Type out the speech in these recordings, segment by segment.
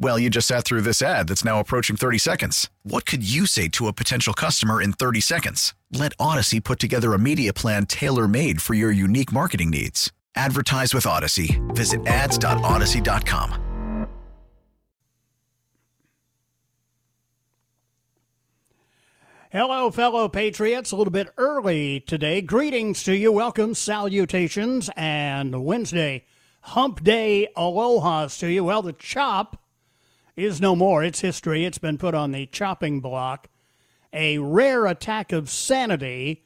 Well, you just sat through this ad that's now approaching 30 seconds. What could you say to a potential customer in 30 seconds? Let Audacy put together a media plan tailor made for your unique marketing needs. Advertise with Audacy. Visit ads.audacy.com. Hello, fellow patriots. A little bit early today. Greetings to you. Welcome, salutations, and Wednesday hump day alohas to you. Well, the chop is no more. It's history. It's been put on the chopping block. A rare attack of sanity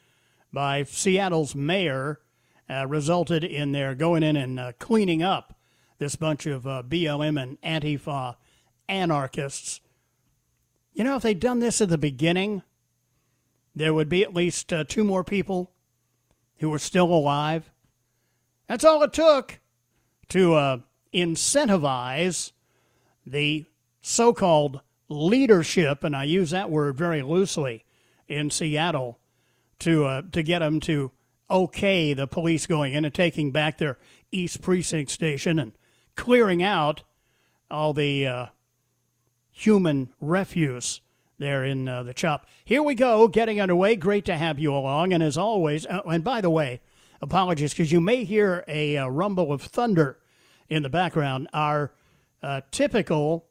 by Seattle's mayor uh, resulted in their going in and uh, cleaning up this bunch of uh, BLM and Antifa anarchists. You know, if they'd done this at the beginning, there would be at least uh, two more people who were still alive. That's all it took to uh, incentivize the so called leadership, and I use that word very loosely in Seattle, to, uh, to get them to okay the police going in and taking back their East Precinct Station and clearing out all the uh, human refuse there in uh, the chop. Here we go, getting underway. Great to have you along. And as always, uh, and by the way, apologies because you may hear a, uh, rumble of thunder in the background. Our uh, typical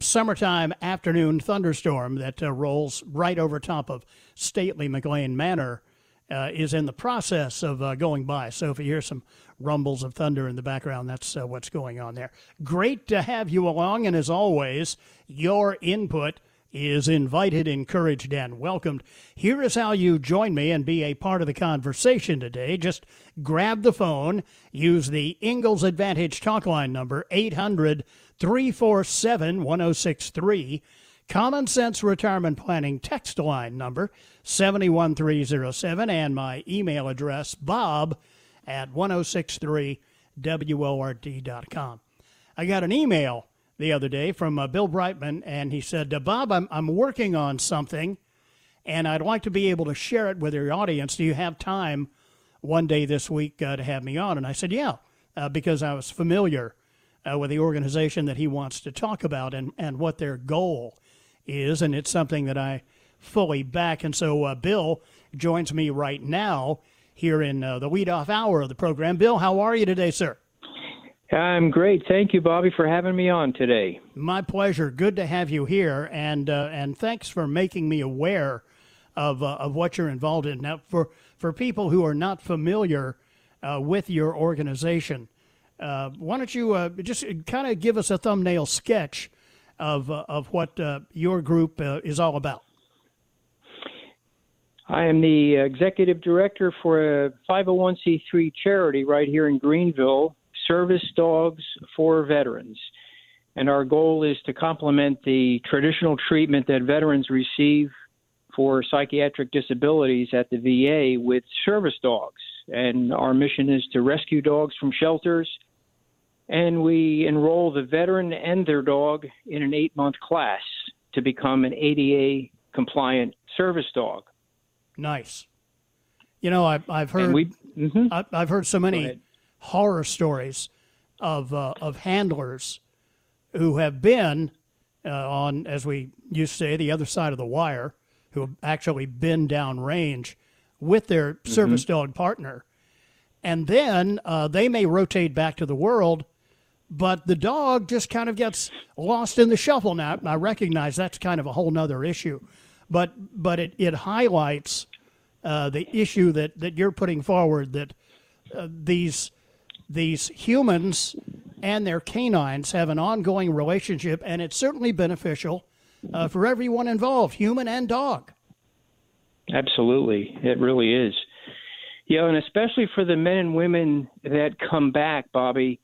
summertime afternoon thunderstorm that uh, rolls right over top of stately McLean Manor uh, is in the process of uh, going by. So if you hear some rumbles of thunder in the background, that's uh, what's going on there. Great to have you along, and as always, your input is invited, encouraged, and welcomed. Here is how you join me and be a part of the conversation today. Just grab the phone, use the Ingalls Advantage talk line number, 800 347 1063. Common Sense Retirement Planning text line number 71307 and my email address bob at 1063word.com. I got an email the other day from uh, Bill Brightman, and he said, uh, Bob, I'm, I'm working on something, and I'd like to be able to share it with your audience. Do you have time one day this week uh, to have me on? And I said, Yeah, uh, because I was familiar uh, with the organization that he wants to talk about and, and what their goal is, and it's something that I fully back. And so uh, Bill joins me right now here in the lead-off hour of the program. Bill, how are you today, sir? I'm great. Thank you, Bobby, for having me on today. My pleasure. Good to have you here, and uh, and thanks for making me aware of uh, of what you're involved in. Now, for for people who are not familiar uh, with your organization, uh, why don't you uh, just kind of give us a thumbnail sketch of uh, of what your group is all about? I am the executive director for a 501c3 charity right here in Greenville service dogs for veterans. And our goal is to complement the traditional treatment that veterans receive for psychiatric disabilities at the VA with service dogs. And our mission is to rescue dogs from shelters. And we enroll the veteran and their dog in an eight month class to become an ADA compliant service dog. Nice. You know, I've, I've heard we, mm-hmm. I've heard so many horror stories of uh, of handlers who have been uh, on, as we used to say, the other side of the wire, who have actually been downrange with their mm-hmm. service dog partner, and then uh, they may rotate back to the world, but the dog just kind of gets lost in the shuffle. Now, I recognize that's kind of a whole nother issue, but but it it highlights uh, the issue that that you're putting forward that uh, these these humans and their canines have an ongoing relationship, and it's certainly beneficial uh, for everyone involved, human and dog. Absolutely, it really is. Yeah, and especially for the men and women that come back, Bobby,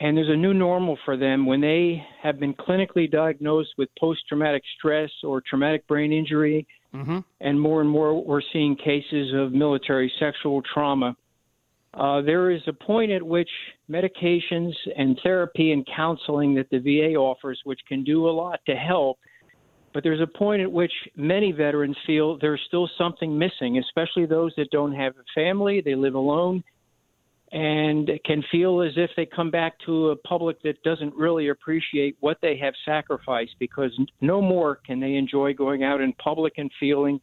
and there's a new normal for them when they have been clinically diagnosed with post traumatic stress or traumatic brain injury. Mm-hmm. And more and more, we're seeing cases of military sexual trauma. Uh, there is a point at which medications and therapy and counseling that the VA offers, which can do a lot to help, but there's a point at which many veterans feel there's still something missing, especially those that don't have a family, they live alone, and can feel as if they come back to a public that doesn't really appreciate what they have sacrificed because no more can they enjoy going out in public and feeling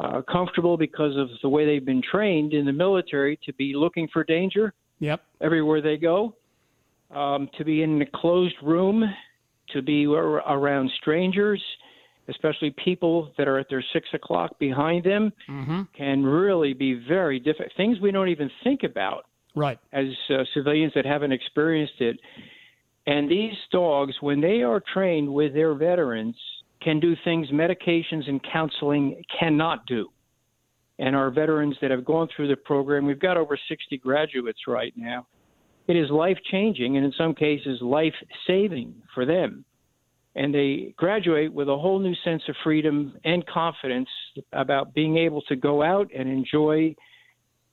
uh, comfortable because of the way they've been trained in the military to be looking for danger yep. everywhere they go, um, to be in a closed room, to be around strangers especially people that are at their six o'clock behind them, mm-hmm. can really be very difficult. Things we don't even think about, right? As uh, civilians that haven't experienced it, and these dogs, when they are trained with their veterans, can do things medications and counseling cannot do. And our veterans that have gone through the program, we've got over 60 graduates right now. It is life changing and in some cases life saving for them and they graduate with a whole new sense of freedom and confidence about being able to go out and enjoy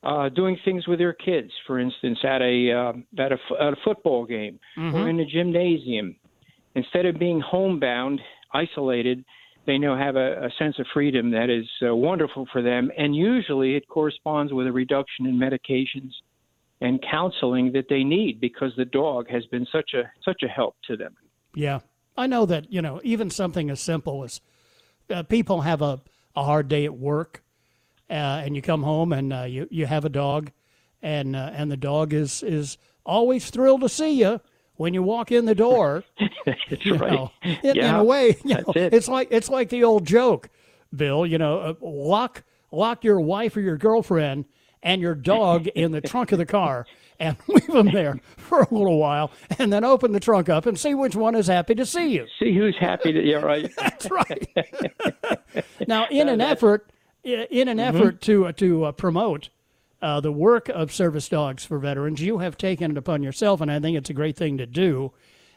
uh, doing things with their kids. For instance, at a uh, at a, at a football game mm-hmm. or in a gymnasium, instead of being homebound, isolated, they now have a, a sense of freedom that is uh, wonderful for them. And usually, it corresponds with a reduction in medications and counseling that they need because the dog has been such a such a help to them. Yeah, I know that, you know, even something as simple as uh, people have a, a hard day at work uh, and you come home and uh, you, you have a dog and, uh, and the dog is, is always thrilled to see you when you walk in the door. That's you right. Know, in, yeah, in, a way, you know, it. it's like, it's like the old joke, Bill, you know, uh, lock, lock your wife or your girlfriend and your dog in the trunk of the car and leave them there for a little while and then open the trunk up and see which one is happy to see you. See who's happy to, yeah, right. That's right. now, in an effort, in an mm-hmm. effort to, uh, to uh, promote uh, the work of service dogs for veterans, you have taken it upon yourself, and I think it's a great thing to do.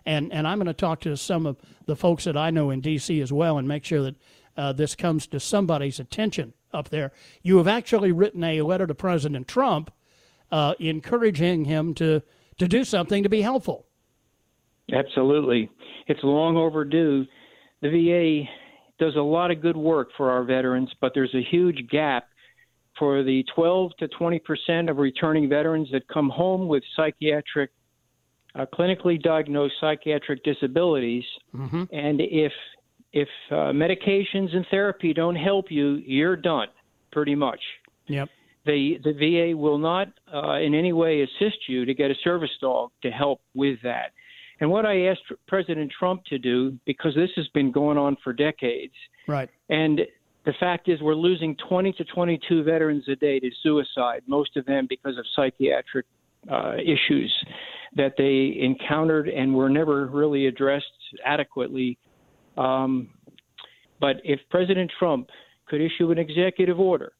And, and I'm going to talk to some of the folks that I know in D.C. as well and make sure that uh, this comes to somebody's attention up there. You have actually written a letter to President Trump uh, encouraging him to, to do something to be helpful. Absolutely. It's long overdue. The VA does a lot of good work for our veterans, but there's a huge gap for the 12 to 20 percent of returning veterans that come home with psychiatric, uh, clinically diagnosed psychiatric disabilities. Mm-hmm. And if if uh, medications and therapy don't help you, you're done, pretty much. Yep. The the VA will not uh, in any way assist you to get a service dog to help with that. And what I asked President Trump to do, because this has been going on for decades, right? And the fact is, we're losing 20 to 22 veterans a day to suicide, most of them because of psychiatric uh, issues that they encountered and were never really addressed adequately. Um, but if President Trump could issue an executive order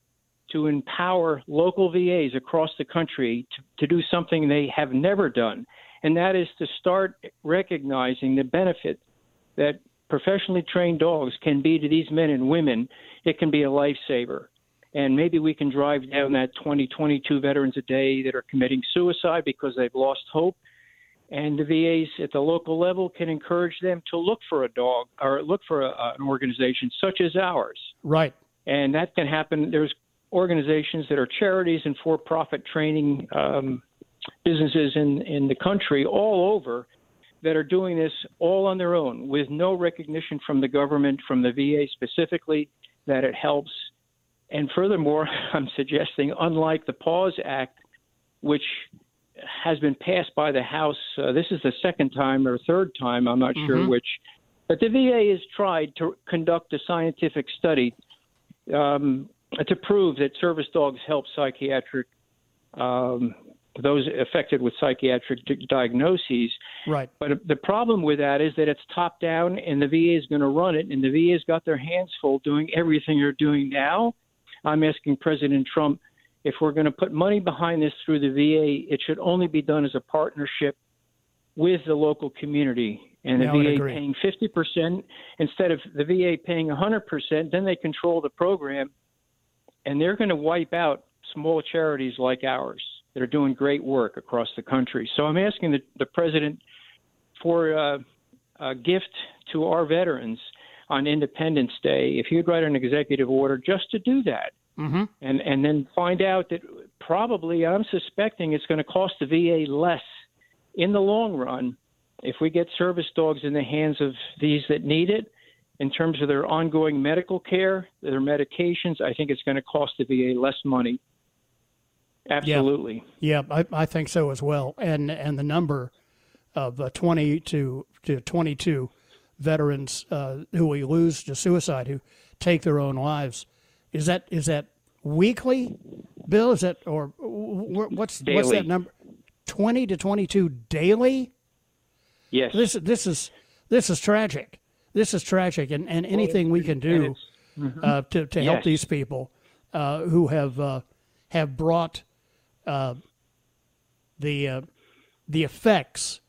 to empower local VAs across the country to, to do something they have never done, and that is to start recognizing the benefit that professionally trained dogs can be to these men and women. It can be a lifesaver. And maybe we can drive down that 20, 22 veterans a day that are committing suicide because they've lost hope. And the VAs at the local level can encourage them to look for a dog or look for a, an organization such as ours. Right. And that can happen. There's organizations that are charities and for-profit training um, businesses in in the country all over that are doing this all on their own with no recognition from the government, from the VA specifically, that it helps. And furthermore, I'm suggesting, unlike the PAWS Act, which has been passed by the House, uh, this is the second time or third time, I'm not mm-hmm. sure which, but the VA has tried to conduct a scientific study um, to prove that service dogs help psychiatric um, those affected with psychiatric di- diagnoses. Right. But the problem with that is that it's top down, and the VA is going to run it, and the VA has got their hands full doing everything they're doing now. I'm asking President Trump if we're going to put money behind this through the VA, it should only be done as a partnership with the local community. And the Yeah, I would VA paying 50% instead of the VA paying 100%, then they control the program, and they're going to wipe out small charities like ours that are doing great work across the country. So I'm asking the, the president for uh, a gift to our veterans on Independence Day. If he'd write an executive order just to do that, Mm-hmm. and and then find out that probably I'm suspecting it's going to cost the VA less in the long run if we get service dogs in the hands of these that need it in terms of their ongoing medical care, their medications. I think it's going to cost the VA less money. Absolutely. Yeah, I, I think so as well. And and the number of uh, 20 to, to 22 veterans uh, who we lose to suicide who take their own lives is that is that weekly, Bill? Is that or wh- what's what's Daily. that number? 20 to 22 daily. Yes. This this is this is tragic. This is tragic, and, and anything we can do uh, to to help Yes. these people uh, who have uh, have brought uh, the uh, the effects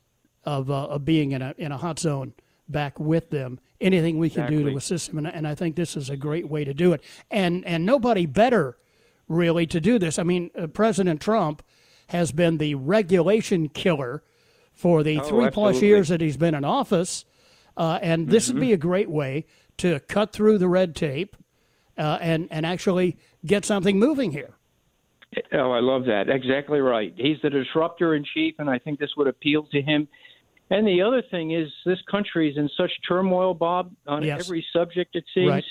of uh, of being in a in a hot zone back with them. Anything we can do to assist them, and, and I think this is a great way to do it. And and nobody better really to do this. I mean, uh, President Trump has been the regulation killer for the Oh, three plus years that he's been in office, uh, and this would be a great way to cut through the red tape uh, and and actually get something moving here. Oh, I love that. Exactly right. He's the disruptor in chief, and I think this would appeal to him. And the other thing is, this country is in such turmoil, Bob, on Yes. every subject, it seems. Right.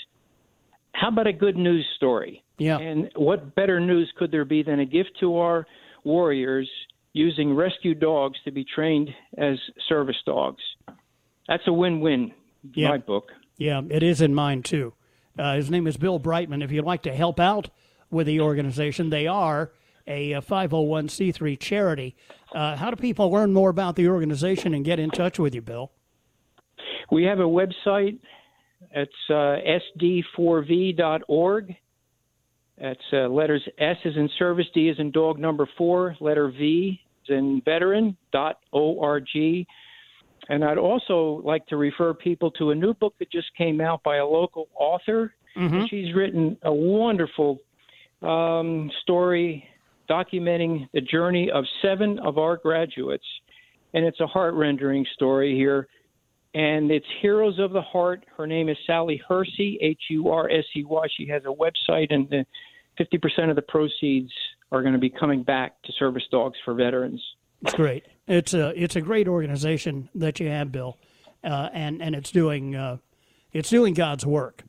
How about a good news story? Yeah. And what better news could there be than a gift to our warriors using rescue dogs to be trained as service dogs? That's a win win, Yeah. my book. Yeah, it is in mine too. Uh, his name is Bill Brightman. If you'd like to help out with the organization, they are a, uh 501c3 charity. Uh, how do people learn more about the organization and get in touch with you, Bill? We have a website. It's uh, sd4v.org. That's uh, letters S is in service, D is in dog number four, letter V is in veteran dot org. And I'd also like to refer people to a new book that just came out by a local author. And she's written a wonderful um, story documenting the journey of seven of our graduates. And it's a heart rendering story here and it's Heroes of the Heart. Her name is Sally Hursey, H U R S E Y. She has a website, and the 50% of the proceeds are going to be coming back to Service Dogs for Veterans. It's great. It's a it's a great organization that you have, Bill, uh, and and it's doing uh, it's doing God's work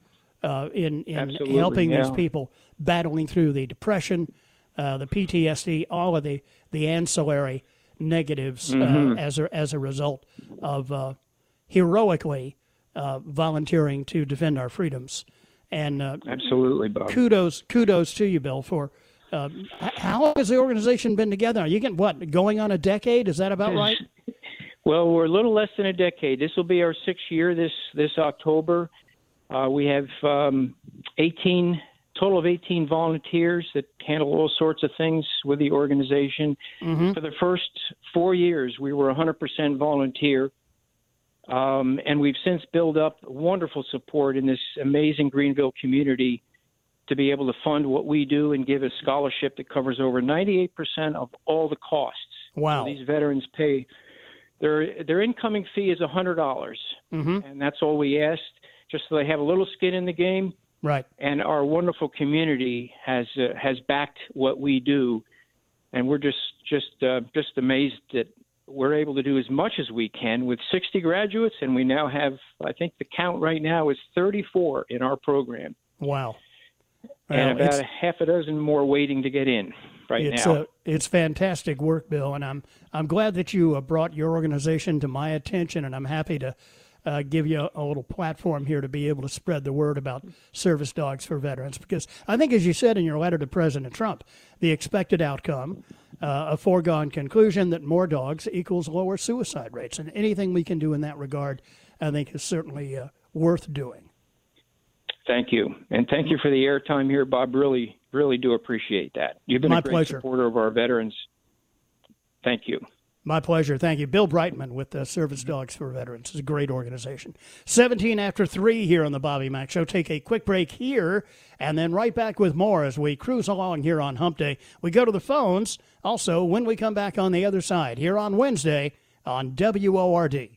uh, in in Absolutely, helping these people battling through the depression, uh, the PTSD, all of the the ancillary negatives Mm-hmm. uh, as a as a result of uh, heroically uh, volunteering to defend our freedoms. And uh, Absolutely, Bob. kudos kudos to you, Bill, for. Uh, how long has the organization been together? Are you getting what going on a decade? Is that about right? Well, we're a little less than a decade. This will be our sixth year this this October. Uh, we have um, 18 total of 18 volunteers that handle all sorts of things with the organization. For the first four years, we were 100% volunteer. Um, and we've since built up wonderful support in this amazing Greenville community to be able to fund what we do and give a scholarship that covers over 98% of all the costs. Wow. So these veterans pay their their incoming fee is hundred dollars, Mm-hmm. and that's all we asked, just so they have a little skin in the game. Right. And our wonderful community has uh, has backed what we do, and we're just just uh, just amazed that we're able to do as much as we can with 60 graduates, and we now have I think the count right now is 34 in our program, Wow. and Well, about a half a dozen more waiting to get in right it's, now. uh, it's fantastic work, Bill, and I'm I'm glad that you uh, brought your organization to my attention, and I'm happy to uh, give you a, a little platform here to be able to spread the word about service dogs for veterans. Because I think, as you said in your letter to President Trump, the expected outcome uh, a foregone conclusion that more dogs equals lower suicide rates. And anything we can do in that regard, I think, is certainly uh, worth doing. Thank you, and thank you for the airtime here, Bob. Really, really do appreciate that. You've been My a great pleasure. supporter of our veterans. Thank you. My pleasure. Thank you. Bill Brightman with the Service mm-hmm. Dogs for Veterans. It's a great organization. 17 after 3 here on the Bobby Mack Show. Take a quick break here and then right back with more as we cruise along here on Hump Day. We go to the phones also when we come back on the other side here on Wednesday on WORD.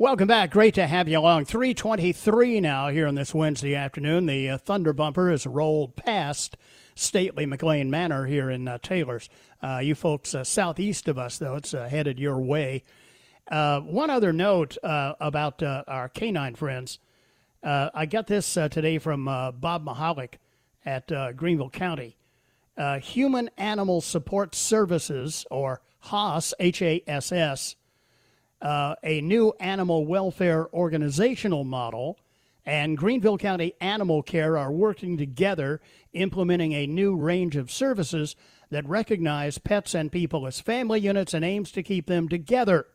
Welcome back. Great to have you along. 323 now here on this Wednesday afternoon. The uh, Thunder Bumper has rolled past stately McLean Manor here in uh, Taylor's. Uh, you folks uh, southeast of us, though, it's uh, headed your way. Uh, one other note about our canine friends. I got this today from Bob Mahalik at Greenville County. Human Animal Support Services, or HASS, H A S S, uh, a new animal welfare organizational model, and Greenville County Animal Care are working together, implementing a new range of services that recognize pets and people as family units and aims to keep them together.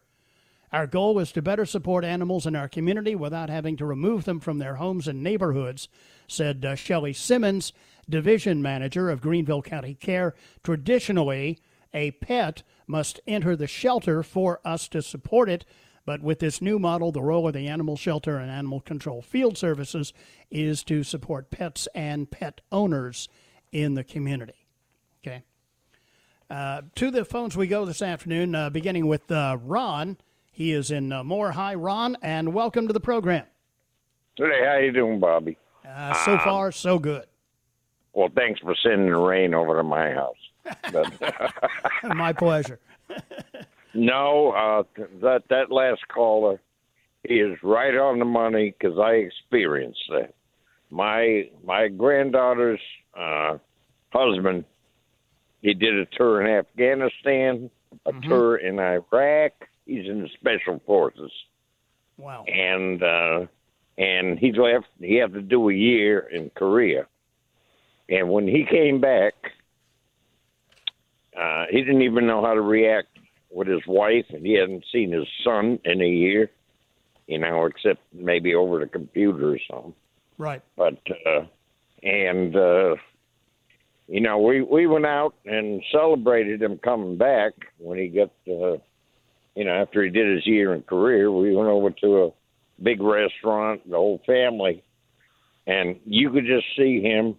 Our goal is to better support animals in our community without having to remove them from their homes and neighborhoods, said uh, Shelley Simmons, division manager of Greenville County Care. Traditionally, a pet must enter the shelter for us to support it. But with this new model, the role of the animal shelter and animal control field services is to support pets and pet owners in the community. Okay. Uh, to the phones we go this afternoon, uh, beginning with uh, Ron. He is in uh, Moore. Hi, Ron, and welcome to the program. Hey, how you doing, Bobby? Uh, so far, so good. Well, thanks for sending the rain over to my house. But, My pleasure. no, uh, that that last caller, he is right on the money because I experienced that. My my granddaughter's uh, husband, he did a tour in Afghanistan, a tour in Iraq. He's in the special forces. Wow. and uh, and he left. He had to do a year in Korea, and when he came back, uh, he didn't even know how to react with his wife, and he hadn't seen his son in a year, you know, except maybe over the computer or something. Right. But uh, and uh, you know, we we went out and celebrated him coming back when he got. Uh, you know, after he did his year in Korea, we went over to a big restaurant, the whole family, and you could just see him,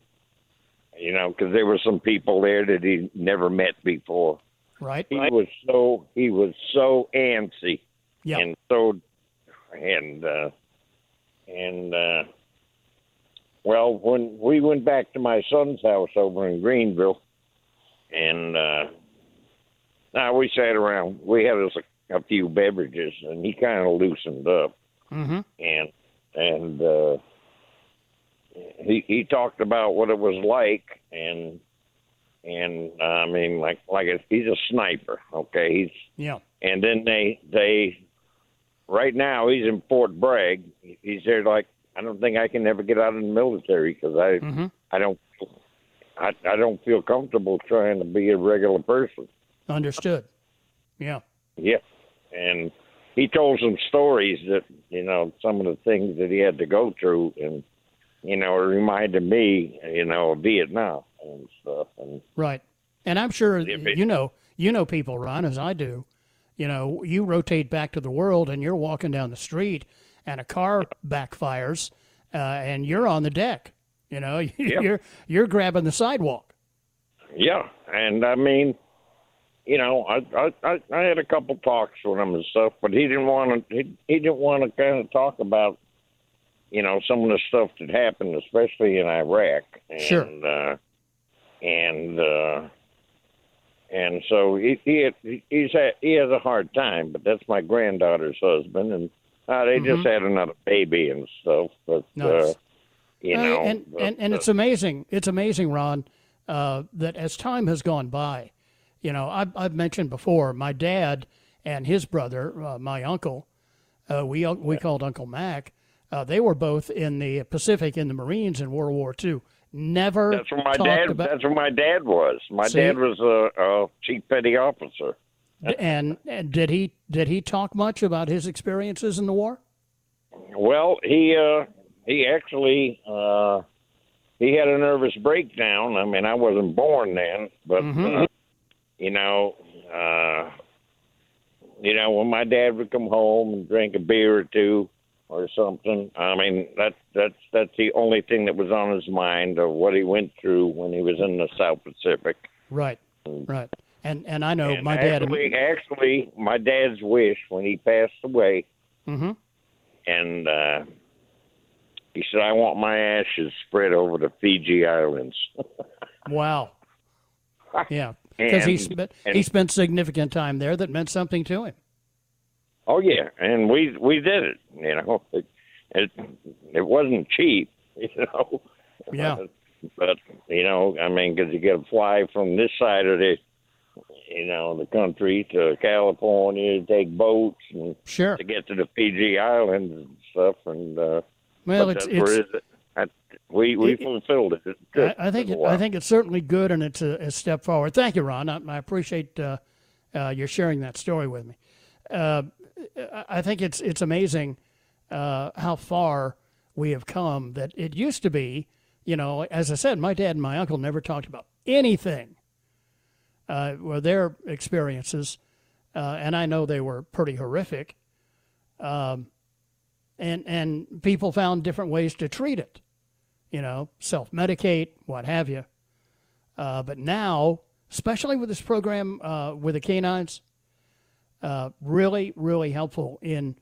you know, because there were some people there that he never met before. Right. He was so he was so antsy Yeah. and so and uh and uh well when we went back to my son's house over in Greenville and uh now we sat around we had us a, a few beverages and he kind of loosened up Mm-hmm. and and uh, he he talked about what it was like, and and uh, I mean, like like a, he's a sniper. Okay, he's Yeah. and then they they right now he's in Fort Bragg. He's there like I don't think I can ever get out of the military because I Mm-hmm. I don't I I don't feel comfortable trying to be a regular person. Understood. Yeah. Yeah, and he told some stories that you know some of the things that he had to go through, and you know it reminded me you know of Vietnam and stuff. And Right. And I'm sure it- you know you know people, Ron, as I do. You know, you rotate back to the world and you're walking down the street and a car backfires uh, and you're on the deck. You know, you're you're grabbing the sidewalk. yeah, and I mean, you know, I I I, I had a couple talks with him and stuff, but he didn't want to. He, he didn't want to kind of talk about. You know some of the stuff that happened, especially in Iraq, and Sure. uh, and uh, and so he he he's had, he has a hard time. But that's my granddaughter's husband, and uh, they just had another baby and stuff. But Mm-hmm. Nice. uh, you Uh, know, and, but, and, and uh, it's amazing. It's amazing, Ron, uh, that as time has gone by, you know, I've, I've mentioned before, my dad and his brother, uh, my uncle, uh, we we called Uncle Mac. Uh, they were both in the Pacific in the Marines in World War II. Never That's where my dad. about, That's where my dad was. My See? dad was a, a chief petty officer. and, and did he did he talk much about his experiences in the war? Well, he uh, he actually uh, he had a nervous breakdown. I mean, I wasn't born then, but Mm-hmm. uh, you know, uh, you know, when my dad would come home and drink a beer or two or something, I mean, that that's that's the only thing that was on his mind of what he went through when he was in the South Pacific. Right, right. And and I know and my dad. actually, actually, my dad's wish when he passed away, mm-hmm. and uh, he said, "I want my ashes spread over the Fiji Islands." Wow. Yeah, because he spent and- he spent significant time there that meant something to him. Oh yeah, and we we did it. You know, it it, it wasn't cheap. You know. Yeah. But you know, I mean, because you got to fly from this side of the, you know, the country to California, to take boats and Sure. to get to the Fiji Islands and stuff, and uh, Well, it's it's. it- I, we we it- fulfilled it. I. I think It's it, I think it's certainly good, and it's a, a step forward. Thank you, Ron. I, I appreciate uh, uh, your sharing that story with me. I- I think it's it's amazing uh, how far we have come. That it used to be, you know, as I said, my dad and my uncle never talked about anything. Uh, were their experiences, uh, and I know they were pretty horrific. Um, and and people found different ways to treat it you know, self medicate, what have you. Uh, but now, especially with this program uh, with the canines, uh, really, really helpful in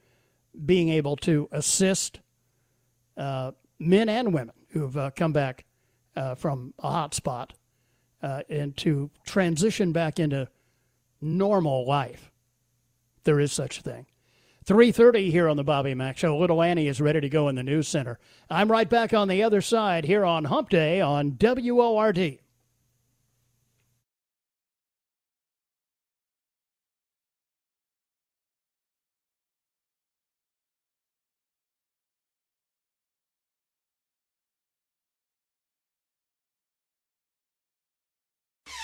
being able to assist uh, men and women who've uh, come back uh, from a hot spot uh, and to transition back into normal life. There is such a thing. 3.30 here on the Bobby Mack Show. Little Annie is ready to go in the news center. I'm right back on the other side here on Hump Day on WORD.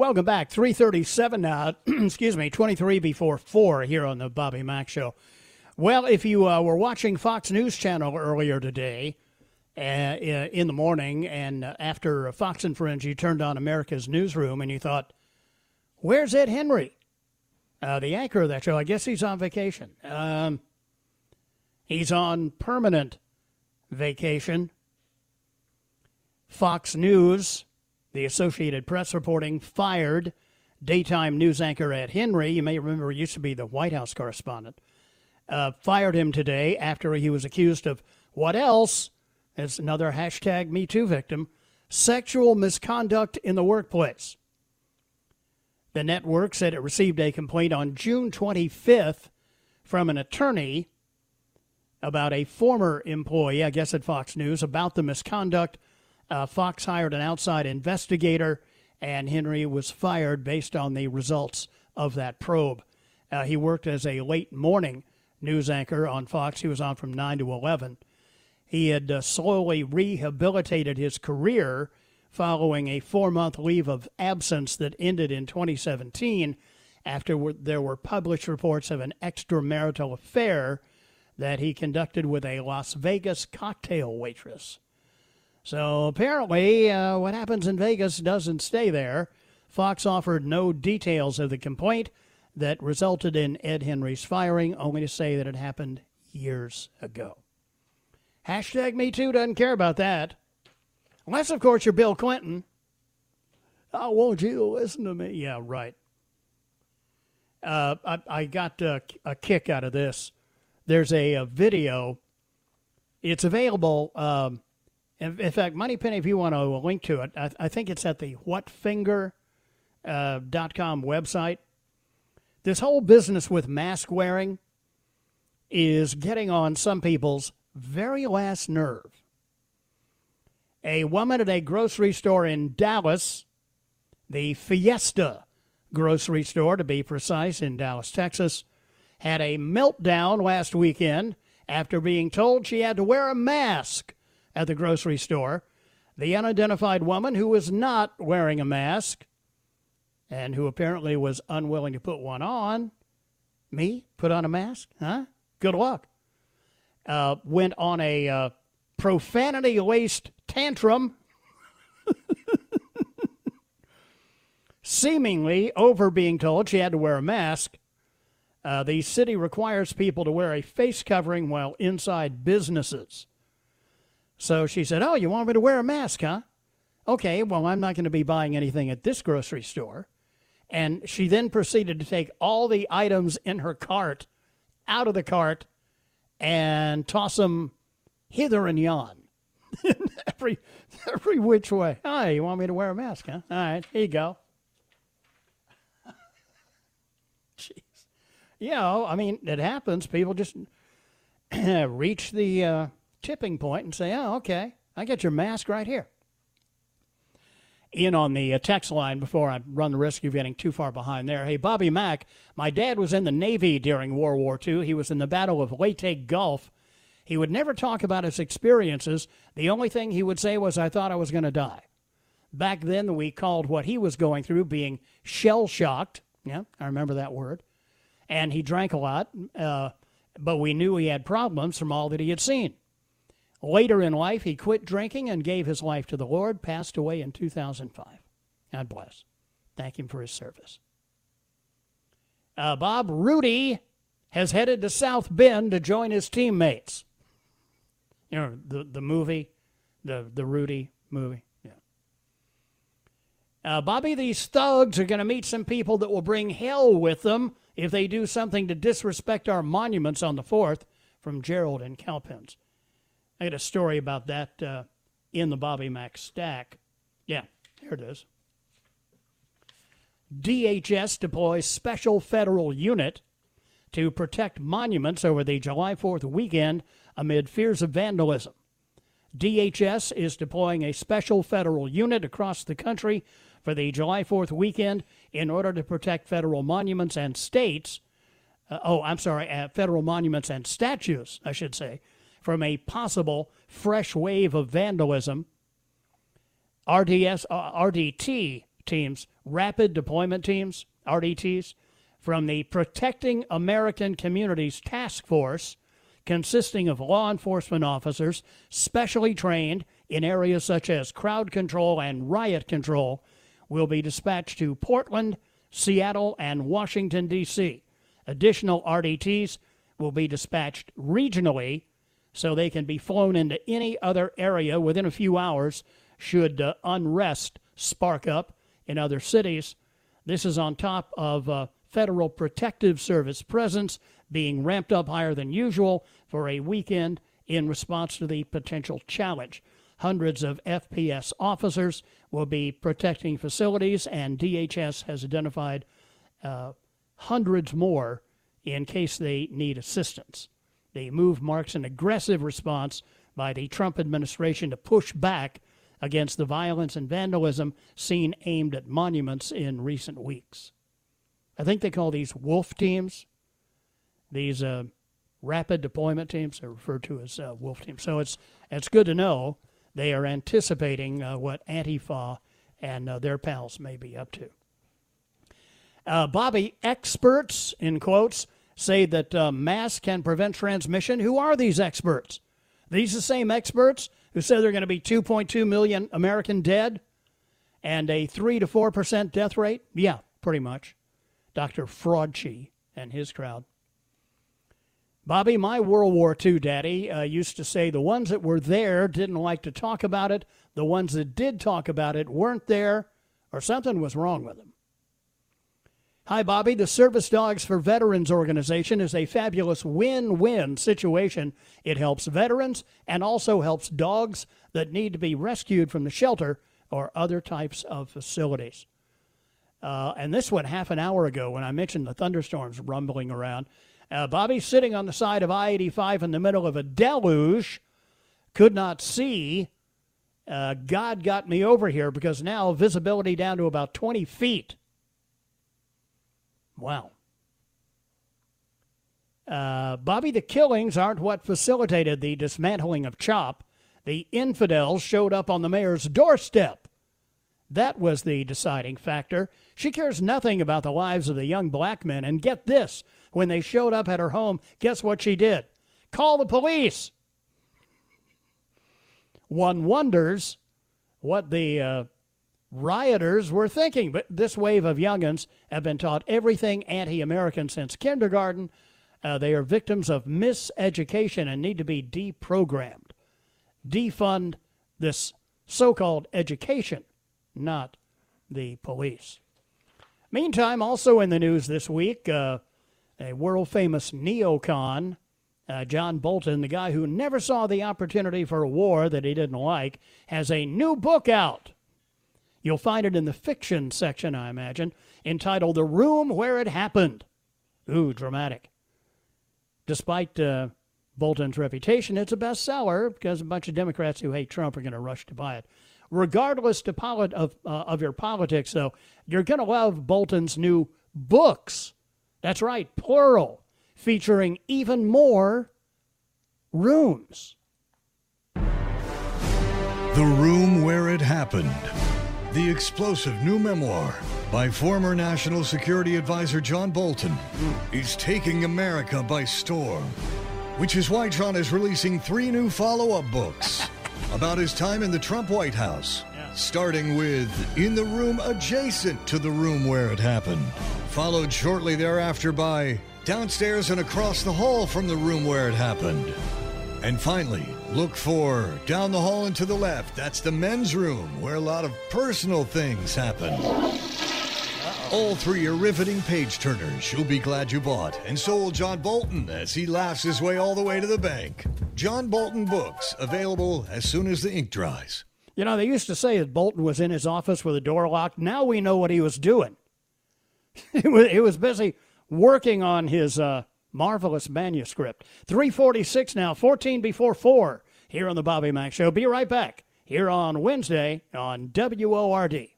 Welcome back. 337 now. excuse me, 23 before 4 here on the Bobby Mack Show. Well, if you uh, were watching Fox News Channel earlier today uh, in the morning and uh, after Fox and Friends, you turned on America's Newsroom and you thought, where's Ed Henry? Uh, the anchor of that show. I guess he's on vacation. Um, he's on permanent vacation. Fox News, the Associated Press reporting, fired daytime news anchor Ed Henry. You may remember he used to be the White House correspondent. Uh, fired him today after he was accused of what else? As another hashtag Me Too victim, sexual misconduct in the workplace. The network said it received a complaint on June 25th from an attorney about a former employee, I guess at Fox News, about the misconduct. Uh, Fox hired an outside investigator, and Henry was fired based on the results of that probe. Uh, he worked as a late morning news anchor on Fox. He was on from 9 to 11. He had uh, slowly rehabilitated his career following a four month leave of absence that ended in 2017 after there were published reports of an extramarital affair that he conducted with a Las Vegas cocktail waitress. So apparently, uh, what happens in Vegas doesn't stay there. Fox offered no details of the complaint that resulted in Ed Henry's firing, only to say that it happened years ago. Hashtag Me Too doesn't care about that. Unless, of course, you're Bill Clinton. Oh, won't you listen to me. Yeah, right. Uh, I, I, got a, a, kick out of this. There's a, a video. It's available. Um, in, in, fact, Moneypenny, if you want to link to it, I, I think it's at the whatfinger.com uh, website. This whole business with mask wearing is getting on some people's very last nerve a woman at a grocery store in Dallas, the Fiesta grocery store to be precise, in Dallas, Texas, had a meltdown last weekend after being told she had to wear a mask at the grocery store. The unidentified woman, who was not wearing a mask and who apparently was unwilling to put one on, me, put on a mask? Huh? Good luck. Uh, went on a uh, profanity laced tantrum, seemingly over being told she had to wear a mask. Uh, the city requires people to wear a face covering while inside businesses. So she said, Oh, you want me to wear a mask, huh? Okay, well, I'm not going to be buying anything at this grocery store. And she then proceeded to take all the items in her cart out of the cart and toss them hither and yon. every every which way. Oh, you want me to wear a mask, huh? All right, here you go. Jeez. You know, I mean, it happens. People just reach the uh, tipping point and say, oh, okay, I got your mask right here. In on the uh, text line before I run the risk of getting too far behind there. Hey, Bobby Mack, my dad was in the Navy during World War II. He was in the Battle of Leyte Gulf he would never talk about his experiences. The only thing he would say was, I thought I was going to die. Back then, we called what he was going through being shell shocked. Yeah, I remember that word. And he drank a lot, uh, but we knew he had problems from all that he had seen. Later in life, he quit drinking and gave his life to the Lord, passed away in 2005. God bless. Thank him for his service. Uh, Bob Rudy has headed to South Bend to join his teammates. You know the the movie, the the Rudy movie. Yeah. Uh, Bobby, these thugs are going to meet some people that will bring hell with them if they do something to disrespect our monuments on the fourth. From Gerald and Cowpens. I got a story about that uh, in the Bobby Mack stack. Yeah, here it is. DHS deploys special federal unit to protect monuments over the July 4th weekend amid fears of vandalism. DHS is deploying a special federal unit across the country for the July 4th weekend in order to protect federal monuments and states. Uh, oh, I'm sorry, uh, federal monuments and statues, I should say, from a possible fresh wave of vandalism. RDS, uh, RDT teams, rapid deployment teams, RDTs, from the Protecting American Communities Task Force, consisting of law enforcement officers specially trained in areas such as crowd control and riot control, will be dispatched to Portland, Seattle, and Washington, D.C. Additional RDTs will be dispatched regionally so they can be flown into any other area within a few hours should uh, unrest spark up in other cities. This is on top of uh, Federal Protective Service presence being ramped up higher than usual for a weekend in response to the potential challenge. Hundreds of FPS officers will be protecting facilities, and DHS has identified uh, hundreds more in case they need assistance. The move marks an aggressive response by the Trump administration to push back against the violence and vandalism seen aimed at monuments in recent weeks. I think they call these wolf teams. These uh, rapid deployment teams are referred to as uh, wolf teams. So it's it's good to know they are anticipating uh, what Antifa and uh, their pals may be up to. Uh, Bobby, experts in quotes say that uh, masks can prevent transmission. Who are these experts? These are the same experts who said there are going to be 2.2 million American dead and a 3 to 4% death rate? Yeah, pretty much. Dr. Fraudchi and his crowd. Bobby, my World War II daddy uh, used to say the ones that were there didn't like to talk about it. The ones that did talk about it weren't there, or something was wrong with them. Hi, Bobby. The Service Dogs for Veterans organization is a fabulous win win situation. It helps veterans and also helps dogs that need to be rescued from the shelter or other types of facilities. Uh, and this went half an hour ago when I mentioned the thunderstorms rumbling around. Uh, Bobby, sitting on the side of I 85 in the middle of a deluge, could not see. Uh, God got me over here because now visibility down to about 20 feet. Wow. Uh, Bobby, the killings aren't what facilitated the dismantling of CHOP. The infidels showed up on the mayor's doorstep. That was the deciding factor. She cares nothing about the lives of the young black men. And get this when they showed up at her home, guess what she did? Call the police. One wonders what the uh, rioters were thinking. But this wave of youngins have been taught everything anti American since kindergarten. Uh, they are victims of miseducation and need to be deprogrammed. Defund this so called education, not the police. Meantime, also in the news this week, uh, a world famous neocon, uh, John Bolton, the guy who never saw the opportunity for a war that he didn't like, has a new book out. You'll find it in the fiction section, I imagine, entitled The Room Where It Happened. Ooh, dramatic. Despite uh, Bolton's reputation, it's a bestseller because a bunch of Democrats who hate Trump are going to rush to buy it. Regardless of, uh, of your politics, though, you're going to love Bolton's new books. That's right, plural, featuring even more rooms. The Room Where It Happened the explosive new memoir by former National Security Advisor John Bolton is taking America by storm, which is why John is releasing three new follow up books about his time in the Trump White House, starting with In the Room Adjacent to the Room Where It Happened, followed shortly thereafter by Downstairs and Across the Hall from the Room Where It Happened. And finally, look for down the hall and to the left. That's the men's room where a lot of personal things happen. All three are riveting page turners you'll be glad you bought. And so will John Bolton as he laughs his way all the way to the bank. John Bolton Books, available as soon as the ink dries. You know, they used to say that Bolton was in his office with the door locked. Now we know what he was doing. he, was, was busy working on his uh, Marvelous manuscript. 346 now, 14 before 4 here on the Bobby Mack Show. Be right back here on Wednesday on WORD.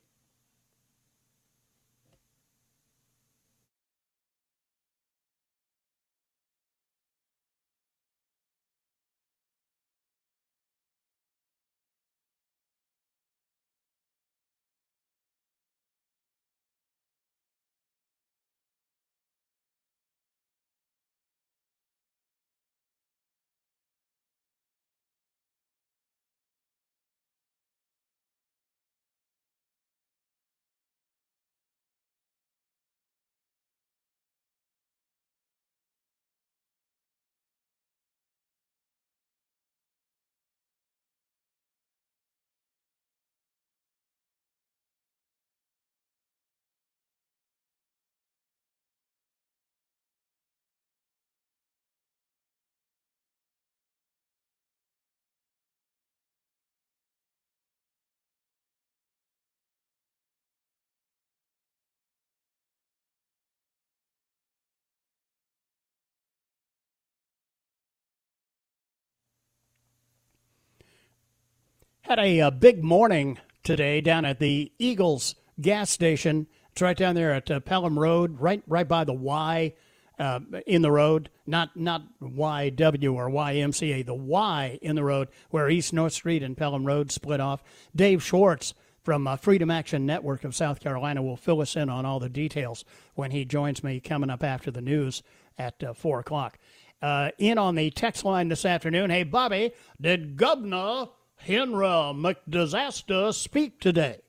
Had a, a, big morning today down at the Eagles gas station. It's right down there at uh, Pelham Road, right right by the Y uh, in the road, not not YW or YMCA, the Y in the road where East North Street and Pelham Road split off. Dave Schwartz from uh, Freedom Action Network of South Carolina will fill us in on all the details when he joins me coming up after the news at uh, 4 o'clock. Uh, in on the text line this afternoon. Hey, Bobby, did Governor Henry McDisaster speak today?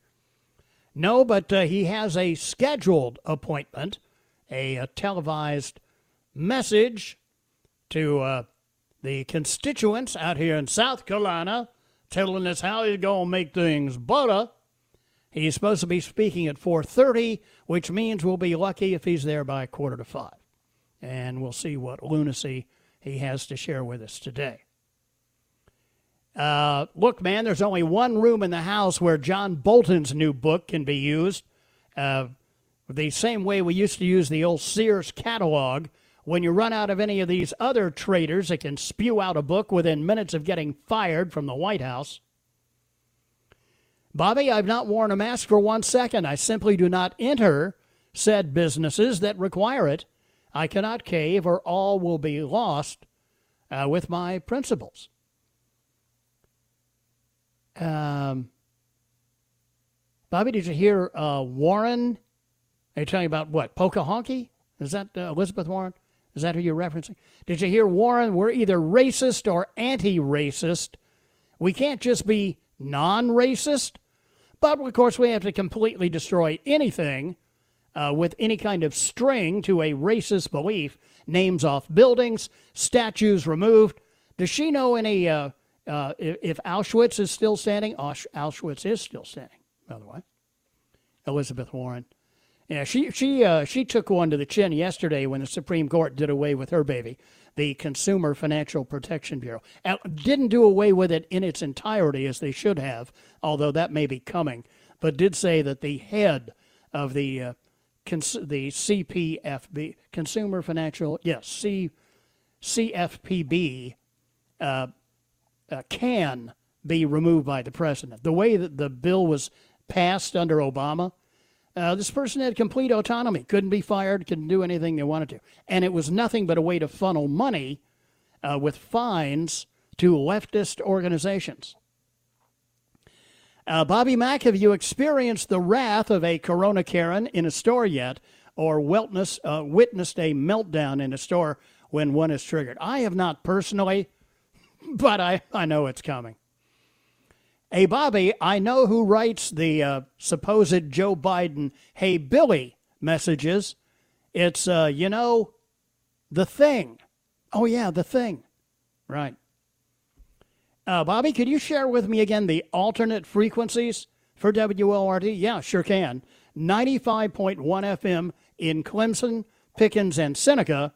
No, but uh, he has a scheduled appointment, a, a televised message to uh, the constituents out here in South Carolina, telling us how he's going to make things better. He's supposed to be speaking at 4:30, which means we'll be lucky if he's there by quarter to five, and we'll see what lunacy he has to share with us today. Uh, look, man, there's only one room in the house where John Bolton's new book can be used. Uh, the same way we used to use the old Sears catalog. When you run out of any of these other traders that can spew out a book within minutes of getting fired from the White House. Bobby, I've not worn a mask for one second. I simply do not enter said businesses that require it. I cannot cave, or all will be lost uh, with my principles. Um, Bobby, did you hear uh, Warren? Are you telling about what? Pocahontas? Is that uh, Elizabeth Warren? Is that who you're referencing? Did you hear Warren? We're either racist or anti racist. We can't just be non racist. But of course, we have to completely destroy anything uh, with any kind of string to a racist belief. Names off buildings, statues removed. Does she know any? Uh, uh, if Auschwitz is still standing, Auschwitz is still standing. By the way, Elizabeth Warren. Yeah, she she uh, she took one to the chin yesterday when the Supreme Court did away with her baby the Consumer Financial Protection Bureau. Didn't do away with it in its entirety as they should have, although that may be coming, but did say that the head of the uh, cons- the CPFB, Consumer Financial, yes, C, CFPB, uh, uh, can be removed by the president. The way that the bill was passed under Obama, uh, this person had complete autonomy, couldn't be fired, couldn't do anything they wanted to. And it was nothing but a way to funnel money uh, with fines to leftist organizations. Uh, Bobby Mack, have you experienced the wrath of a Corona Karen in a store yet, or uh, witnessed a meltdown in a store when one is triggered? I have not personally, but I, I know it's coming. Hey, Bobby, I know who writes the uh, supposed Joe Biden, hey, Billy messages. It's, uh, you know, the thing. Oh, yeah, the thing. Right. Uh, Bobby, could you share with me again the alternate frequencies for WORD? Yeah, sure can. 95.1 FM in Clemson, Pickens, and Seneca,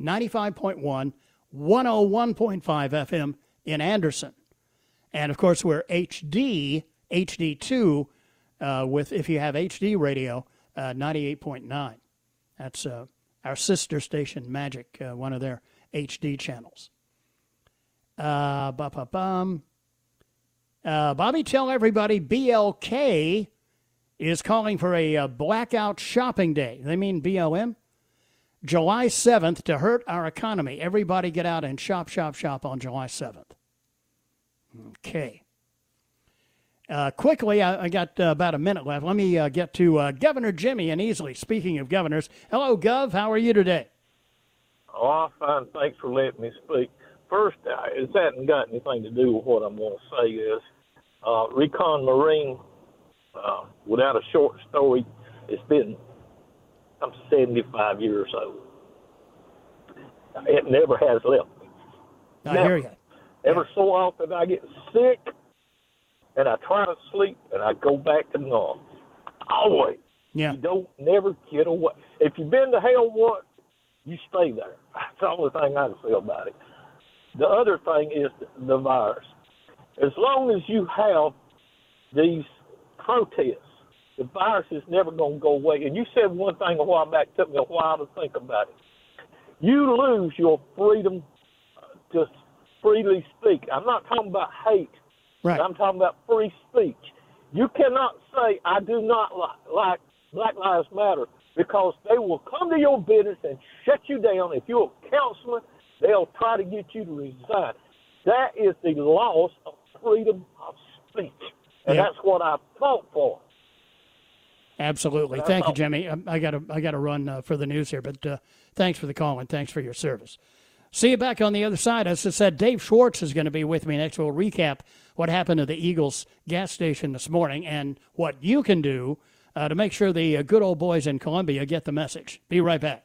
95.1, 101.5 FM in Anderson. And of course, we're HD, HD2, uh, with if you have HD radio, uh, 98.9. That's uh, our sister station, Magic, uh, one of their HD channels. Uh, bum. Uh, Bobby, tell everybody BLK is calling for a, a blackout shopping day. They mean BLM? July 7th to hurt our economy. Everybody get out and shop, shop, shop on July 7th. Okay. Uh, quickly, I, I got uh, about a minute left. Let me uh, get to uh, Governor Jimmy and Easley. Speaking of governors, hello, Gov. How are you today? Oh, I'm fine. Thanks for letting me speak. First, uh, it hasn't got anything to do with what I'm going to say. Is uh, Recon Marine, without a short story, it's been I'm 75 years old. It never has left me. I never. hear you. Ever so often I get sick and I try to sleep and I go back to normal. Always. Yeah. You don't never get away. If you've been to hell once, you stay there. That's the only thing I can say about it. The other thing is the virus. As long as you have these protests, the virus is never going to go away. And you said one thing a while back, took me a while to think about it. You lose your freedom uh, to freely speak. I'm not talking about hate. Right. I'm talking about free speech. You cannot say I do not li- like Black Lives Matter because they will come to your business and shut you down. If you're a councilman, they'll try to get you to resign. That is the loss of freedom of speech, and Yeah. that's what I fought for. Absolutely. Thank you. Jimmy. Um, I got to I got to run uh, for the news here, but uh, thanks for the call and thanks for your service. See you back on the other side. As I said, Dave Schwartz is going to be with me next. We'll recap what happened to the Eagles gas station this morning and what you can do uh, to make sure the uh, good old boys in Columbia get the message. Be right back.